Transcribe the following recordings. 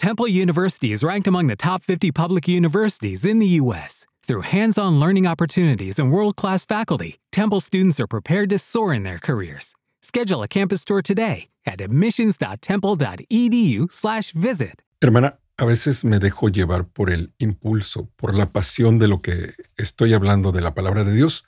Temple University is ranked among the top 50 public universities in the U.S. Through hands on learning opportunities and world class faculty, Temple students are prepared to soar in their careers. Schedule a campus tour today at admissions.temple.edu/slash visit. Hermana, a veces me dejo llevar por el impulso, por la pasión de lo que estoy hablando de la palabra de Dios,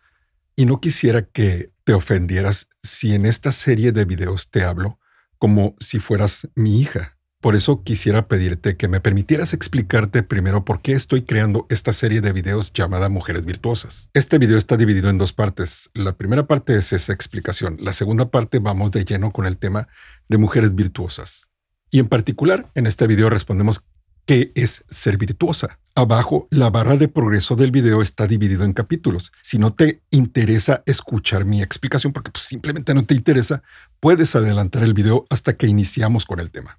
y no quisiera que te ofendieras si en esta serie de videos te hablo como si fueras mi hija. Por eso quisiera pedirte que me permitieras explicarte primero por qué estoy creando esta serie de videos llamada Mujeres Virtuosas. Este video está dividido en dos partes. La primera parte es esa explicación. La segunda parte vamos de lleno con el tema de mujeres virtuosas. Y en particular, en este video respondemos qué es ser virtuosa. Abajo, la barra de progreso del video está dividido en capítulos. Si no te interesa escuchar mi explicación, porque pues, simplemente no te interesa, puedes adelantar el video hasta que iniciamos con el tema.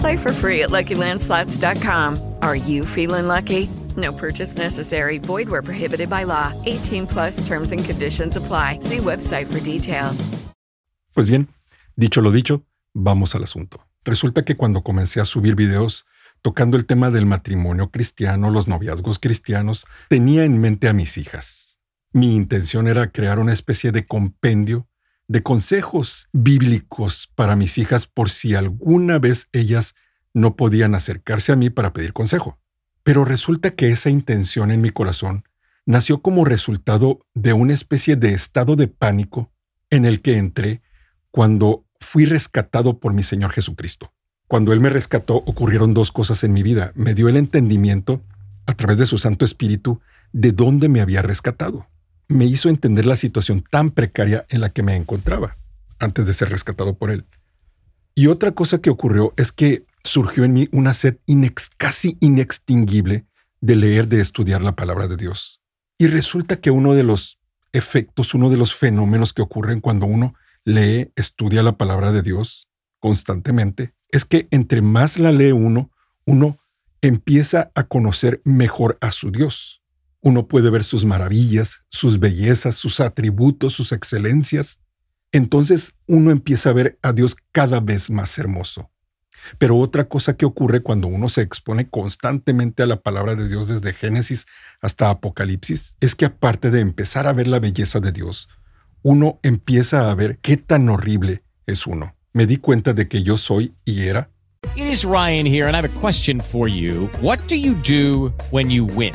Play for free at LuckyLandSlots.com. Are you feeling lucky? No purchase necessary. Void where prohibited by law. 18 plus terms and conditions apply. See website for details. Pues bien, dicho lo dicho, vamos al asunto. Resulta que cuando comencé a subir videos tocando el tema del matrimonio cristiano, los noviazgos cristianos, tenía en mente a mis hijas. Mi intención era crear una especie de compendio de consejos bíblicos para mis hijas por si alguna vez ellas no podían acercarse a mí para pedir consejo. Pero resulta que esa intención en mi corazón nació como resultado de una especie de estado de pánico en el que entré cuando fui rescatado por mi Señor Jesucristo. Cuando Él me rescató ocurrieron dos cosas en mi vida. Me dio el entendimiento, a través de su Santo Espíritu, de dónde me había rescatado me hizo entender la situación tan precaria en la que me encontraba antes de ser rescatado por él. Y otra cosa que ocurrió es que surgió en mí una sed casi inextinguible de leer, de estudiar la palabra de Dios. Y resulta que uno de los efectos, uno de los fenómenos que ocurren cuando uno lee, estudia la palabra de Dios constantemente, es que entre más la lee uno, uno empieza a conocer mejor a su Dios uno puede ver sus maravillas, sus bellezas, sus atributos, sus excelencias. Entonces uno empieza a ver a Dios cada vez más hermoso. Pero otra cosa que ocurre cuando uno se expone constantemente a la palabra de Dios desde Génesis hasta Apocalipsis es que aparte de empezar a ver la belleza de Dios, uno empieza a ver qué tan horrible es uno. Me di cuenta de que yo soy y era. It is Ryan here and I have a question for you. What do you do when you win?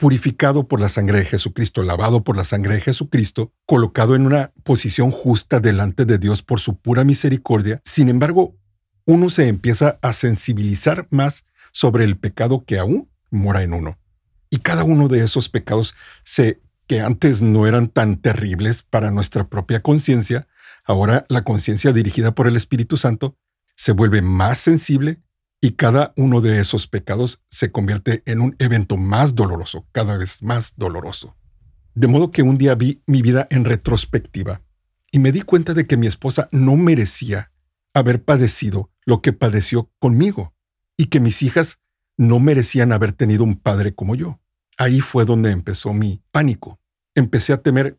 purificado por la sangre de Jesucristo, lavado por la sangre de Jesucristo, colocado en una posición justa delante de Dios por su pura misericordia. Sin embargo, uno se empieza a sensibilizar más sobre el pecado que aún mora en uno. Y cada uno de esos pecados se, que antes no eran tan terribles para nuestra propia conciencia, ahora la conciencia dirigida por el Espíritu Santo se vuelve más sensible y cada uno de esos pecados se convierte en un evento más doloroso, cada vez más doloroso. De modo que un día vi mi vida en retrospectiva y me di cuenta de que mi esposa no merecía haber padecido lo que padeció conmigo y que mis hijas no merecían haber tenido un padre como yo. Ahí fue donde empezó mi pánico. Empecé a temer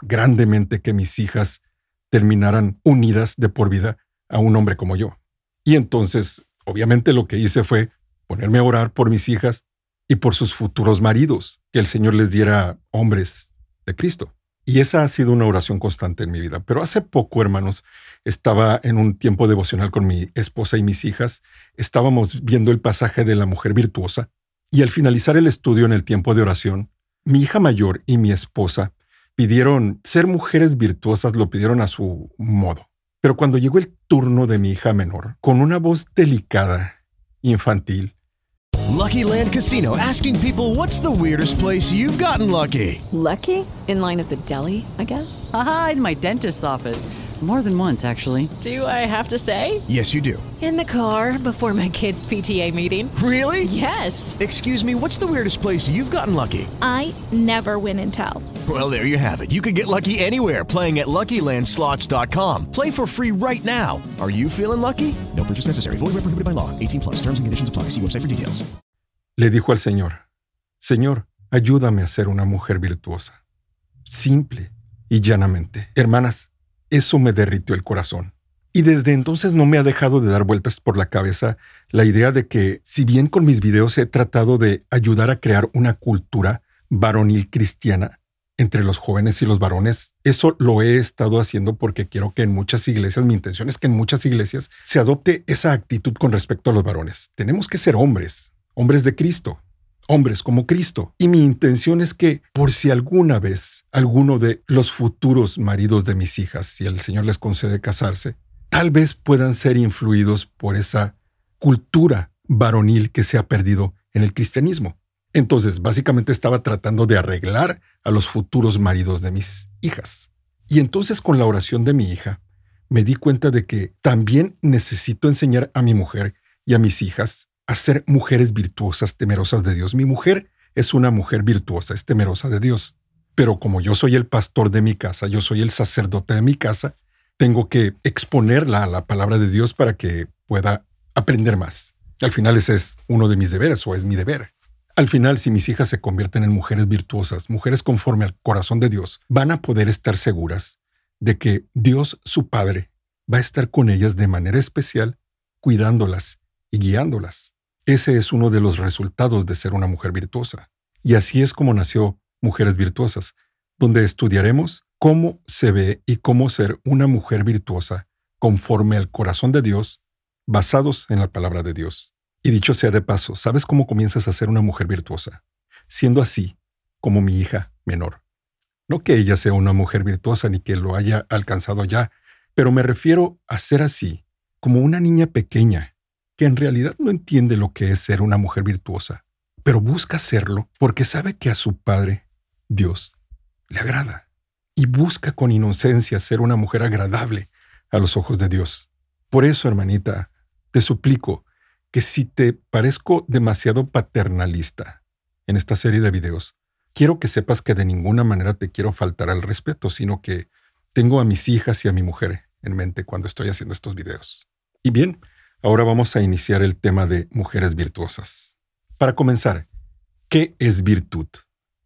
grandemente que mis hijas terminaran unidas de por vida a un hombre como yo. Y entonces, obviamente lo que hice fue ponerme a orar por mis hijas y por sus futuros maridos, que el Señor les diera hombres de Cristo. Y esa ha sido una oración constante en mi vida. Pero hace poco, hermanos, estaba en un tiempo devocional con mi esposa y mis hijas. Estábamos viendo el pasaje de la mujer virtuosa. Y al finalizar el estudio en el tiempo de oración, mi hija mayor y mi esposa pidieron ser mujeres virtuosas, lo pidieron a su modo. Pero cuando llegó el turno de mi hija menor, con una voz delicada, infantil, Lucky Land Casino asking people what's the weirdest place you've gotten lucky? Lucky? In line at the deli, I guess? Aha, in my dentist's office. More than once, actually. Do I have to say? Yes, you do. In the car before my kids' PTA meeting. Really? Yes. Excuse me, what's the weirdest place you've gotten lucky? I never win and tell. Well, there you have it. You can get lucky anywhere playing at LuckyLandSlots.com. Play for free right now. Are you feeling lucky? No purchase necessary. Void where prohibited by law. 18 plus. Terms and conditions apply. See website for details. Le dijo al Señor, Señor, ayúdame a ser una mujer virtuosa. Simple y llanamente. Hermanas, eso me derritió el corazón. Y desde entonces no me ha dejado de dar vueltas por la cabeza la idea de que, si bien con mis videos he tratado de ayudar a crear una cultura varonil cristiana, entre los jóvenes y los varones. Eso lo he estado haciendo porque quiero que en muchas iglesias, mi intención es que en muchas iglesias se adopte esa actitud con respecto a los varones. Tenemos que ser hombres, hombres de Cristo, hombres como Cristo. Y mi intención es que por si alguna vez alguno de los futuros maridos de mis hijas, si el Señor les concede casarse, tal vez puedan ser influidos por esa cultura varonil que se ha perdido en el cristianismo. Entonces, básicamente estaba tratando de arreglar a los futuros maridos de mis hijas. Y entonces con la oración de mi hija, me di cuenta de que también necesito enseñar a mi mujer y a mis hijas a ser mujeres virtuosas, temerosas de Dios. Mi mujer es una mujer virtuosa, es temerosa de Dios. Pero como yo soy el pastor de mi casa, yo soy el sacerdote de mi casa, tengo que exponerla a la palabra de Dios para que pueda aprender más. Al final ese es uno de mis deberes o es mi deber. Al final, si mis hijas se convierten en mujeres virtuosas, mujeres conforme al corazón de Dios, van a poder estar seguras de que Dios, su Padre, va a estar con ellas de manera especial, cuidándolas y guiándolas. Ese es uno de los resultados de ser una mujer virtuosa. Y así es como nació Mujeres Virtuosas, donde estudiaremos cómo se ve y cómo ser una mujer virtuosa conforme al corazón de Dios, basados en la palabra de Dios. Y dicho sea de paso, ¿sabes cómo comienzas a ser una mujer virtuosa? Siendo así como mi hija menor. No que ella sea una mujer virtuosa ni que lo haya alcanzado ya, pero me refiero a ser así, como una niña pequeña, que en realidad no entiende lo que es ser una mujer virtuosa, pero busca serlo porque sabe que a su padre, Dios, le agrada, y busca con inocencia ser una mujer agradable a los ojos de Dios. Por eso, hermanita, te suplico, que si te parezco demasiado paternalista en esta serie de videos, quiero que sepas que de ninguna manera te quiero faltar al respeto, sino que tengo a mis hijas y a mi mujer en mente cuando estoy haciendo estos videos. Y bien, ahora vamos a iniciar el tema de mujeres virtuosas. Para comenzar, ¿qué es virtud?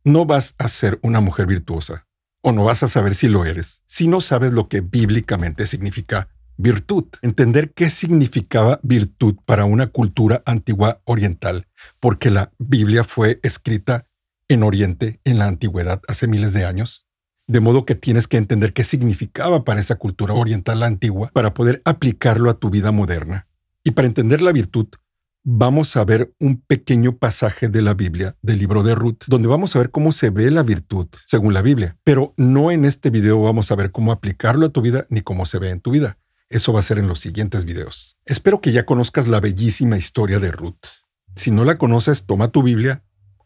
No vas a ser una mujer virtuosa, o no vas a saber si lo eres, si no sabes lo que bíblicamente significa virtud, entender qué significaba virtud para una cultura antigua oriental, porque la Biblia fue escrita en Oriente en la antigüedad hace miles de años. De modo que tienes que entender qué significaba para esa cultura oriental antigua para poder aplicarlo a tu vida moderna. Y para entender la virtud, vamos a ver un pequeño pasaje de la Biblia, del libro de Ruth, donde vamos a ver cómo se ve la virtud según la Biblia. Pero no en este video vamos a ver cómo aplicarlo a tu vida ni cómo se ve en tu vida. Eso va a ser en los siguientes videos. Espero que ya conozcas la bellísima historia de Ruth. Si no la conoces, toma tu Biblia,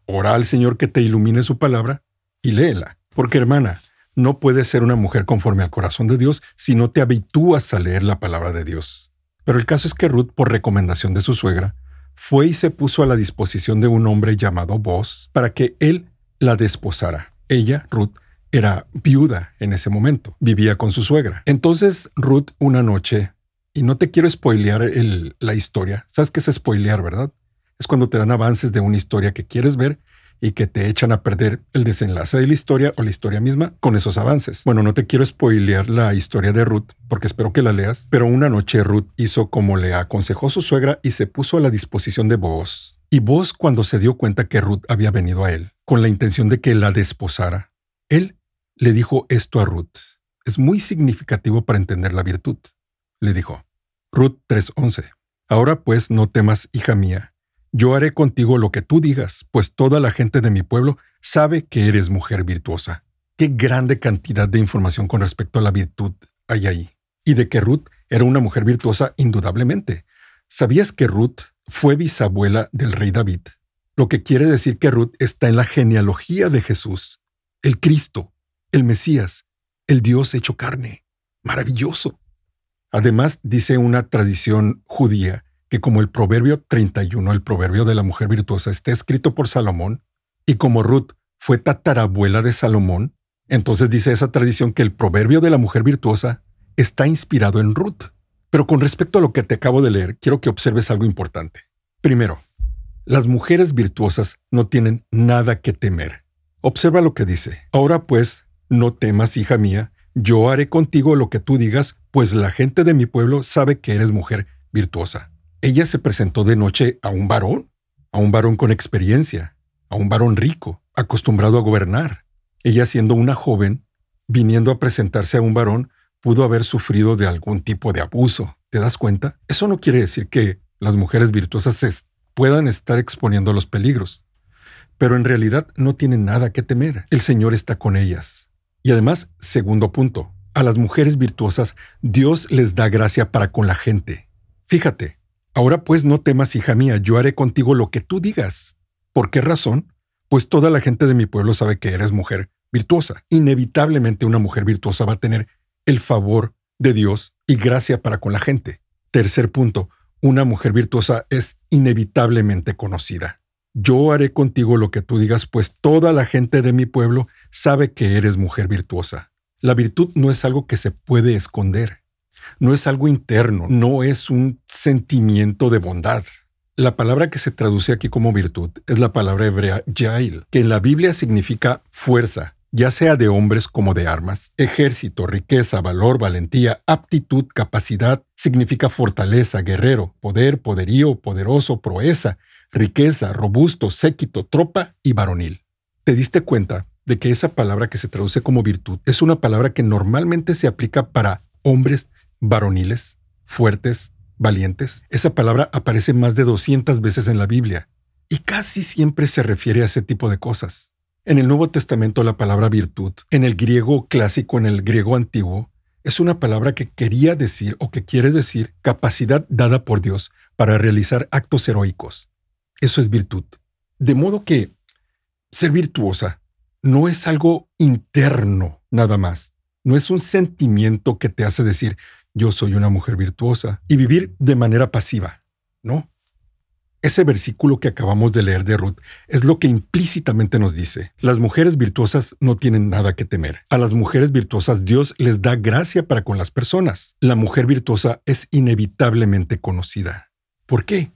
ora al Señor que te ilumine su palabra y léela. Porque hermana, no puedes ser una mujer conforme al corazón de Dios si no te habitúas a leer la palabra de Dios. Pero el caso es que Ruth, por recomendación de su suegra, fue y se puso a la disposición de un hombre llamado Boz para que él la desposara. Ella, Ruth, era viuda en ese momento, vivía con su suegra. Entonces Ruth una noche, y no te quiero spoilear la historia, sabes qué es spoilear, ¿verdad? Es cuando te dan avances de una historia que quieres ver y que te echan a perder el desenlace de la historia o la historia misma con esos avances. Bueno, no te quiero spoilear la historia de Ruth porque espero que la leas, pero una noche Ruth hizo como le aconsejó su suegra y se puso a la disposición de Boaz. Y Boaz cuando se dio cuenta que Ruth había venido a él con la intención de que la desposara, él le dijo esto a Ruth. Es muy significativo para entender la virtud. Le dijo, Ruth 3:11, Ahora pues no temas, hija mía, yo haré contigo lo que tú digas, pues toda la gente de mi pueblo sabe que eres mujer virtuosa. Qué grande cantidad de información con respecto a la virtud hay ahí. Y de que Ruth era una mujer virtuosa indudablemente. ¿Sabías que Ruth fue bisabuela del rey David? Lo que quiere decir que Ruth está en la genealogía de Jesús, el Cristo, el Mesías, el Dios hecho carne. Maravilloso. Además, dice una tradición judía que como el Proverbio 31, el Proverbio de la mujer virtuosa, está escrito por Salomón, y como Ruth fue tatarabuela de Salomón, entonces dice esa tradición que el Proverbio de la mujer virtuosa está inspirado en Ruth. Pero con respecto a lo que te acabo de leer, quiero que observes algo importante. Primero, las mujeres virtuosas no tienen nada que temer. Observa lo que dice. Ahora pues, no temas, hija mía, yo haré contigo lo que tú digas, pues la gente de mi pueblo sabe que eres mujer virtuosa ella se presentó de noche a un varón, a un varón con experiencia, a un varón rico, acostumbrado a gobernar. Ella siendo una joven, viniendo a presentarse a un varón, pudo haber sufrido de algún tipo de abuso. ¿Te das cuenta? Eso no quiere decir que las mujeres virtuosas puedan estar exponiendo los peligros. Pero en realidad no tienen nada que temer. El Señor está con ellas. Y además, segundo punto, a las mujeres virtuosas Dios les da gracia para con la gente. Fíjate, Ahora pues no temas, hija mía, yo haré contigo lo que tú digas. ¿Por qué razón? Pues toda la gente de mi pueblo sabe que eres mujer virtuosa. Inevitablemente una mujer virtuosa va a tener el favor de Dios y gracia para con la gente. Tercer punto, una mujer virtuosa es inevitablemente conocida. Yo haré contigo lo que tú digas, pues toda la gente de mi pueblo sabe que eres mujer virtuosa. La virtud no es algo que se puede esconder no es algo interno, no es un sentimiento de bondad. La palabra que se traduce aquí como virtud es la palabra hebrea yail, que en la Biblia significa fuerza, ya sea de hombres como de armas, ejército, riqueza, valor, valentía, aptitud, capacidad, significa fortaleza, guerrero, poder, poderío, poderoso, proeza, riqueza, robusto, séquito, tropa y varonil. ¿Te diste cuenta de que esa palabra que se traduce como virtud es una palabra que normalmente se aplica para hombres varoniles, fuertes, valientes. Esa palabra aparece más de 200 veces en la Biblia y casi siempre se refiere a ese tipo de cosas. En el Nuevo Testamento la palabra virtud, en el griego clásico, en el griego antiguo, es una palabra que quería decir o que quiere decir capacidad dada por Dios para realizar actos heroicos. Eso es virtud. De modo que ser virtuosa no es algo interno nada más. No es un sentimiento que te hace decir, yo soy una mujer virtuosa y vivir de manera pasiva. No. Ese versículo que acabamos de leer de Ruth es lo que implícitamente nos dice. Las mujeres virtuosas no tienen nada que temer. A las mujeres virtuosas Dios les da gracia para con las personas. La mujer virtuosa es inevitablemente conocida. ¿Por qué?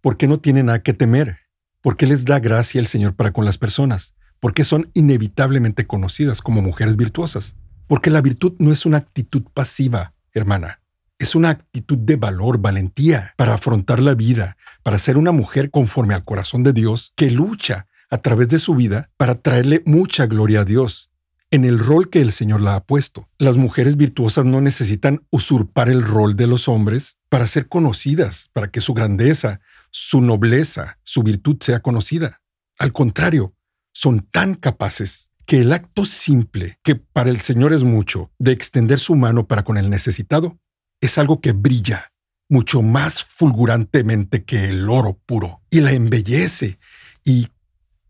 Porque no tiene nada que temer. ¿Por qué les da gracia el Señor para con las personas? Porque son inevitablemente conocidas como mujeres virtuosas. Porque la virtud no es una actitud pasiva, hermana. Es una actitud de valor, valentía para afrontar la vida, para ser una mujer conforme al corazón de Dios que lucha a través de su vida para traerle mucha gloria a Dios en el rol que el Señor la ha puesto. Las mujeres virtuosas no necesitan usurpar el rol de los hombres para ser conocidas, para que su grandeza, su nobleza, su virtud sea conocida. Al contrario, son tan capaces que el acto simple, que para el Señor es mucho, de extender su mano para con el necesitado, es algo que brilla mucho más fulgurantemente que el oro puro y la embellece y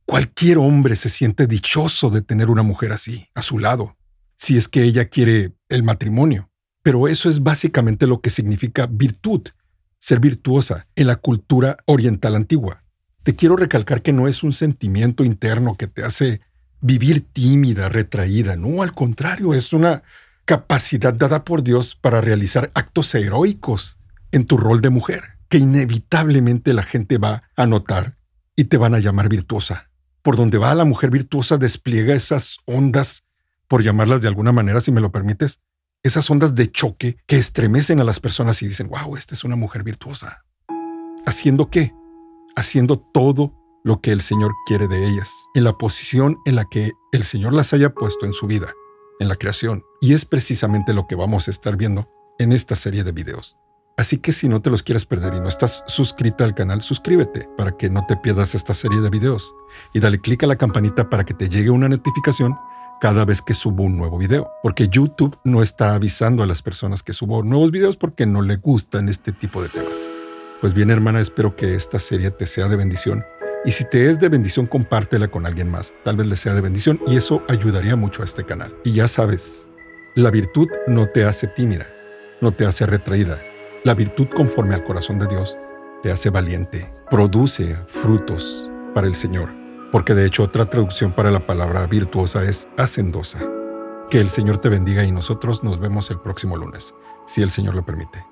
cualquier hombre se siente dichoso de tener una mujer así a su lado, si es que ella quiere el matrimonio. Pero eso es básicamente lo que significa virtud, ser virtuosa en la cultura oriental antigua. Te quiero recalcar que no es un sentimiento interno que te hace vivir tímida, retraída, no, al contrario, es una capacidad dada por Dios para realizar actos heroicos en tu rol de mujer, que inevitablemente la gente va a notar y te van a llamar virtuosa. Por donde va la mujer virtuosa despliega esas ondas, por llamarlas de alguna manera, si me lo permites, esas ondas de choque que estremecen a las personas y dicen, wow, esta es una mujer virtuosa. ¿Haciendo qué? Haciendo todo lo que el Señor quiere de ellas, en la posición en la que el Señor las haya puesto en su vida, en la creación. Y es precisamente lo que vamos a estar viendo en esta serie de videos. Así que si no te los quieres perder y no estás suscrita al canal, suscríbete para que no te pierdas esta serie de videos. Y dale clic a la campanita para que te llegue una notificación cada vez que subo un nuevo video, porque YouTube no está avisando a las personas que subo nuevos videos porque no le gustan este tipo de temas. Pues bien, hermana, espero que esta serie te sea de bendición. Y si te es de bendición, compártela con alguien más. Tal vez le sea de bendición y eso ayudaría mucho a este canal. Y ya sabes, la virtud no te hace tímida, no te hace retraída. La virtud conforme al corazón de Dios te hace valiente, produce frutos para el Señor porque de hecho otra traducción para la palabra virtuosa es hacendosa. Que el Señor te bendiga y nosotros nos vemos el próximo lunes, si el Señor lo permite.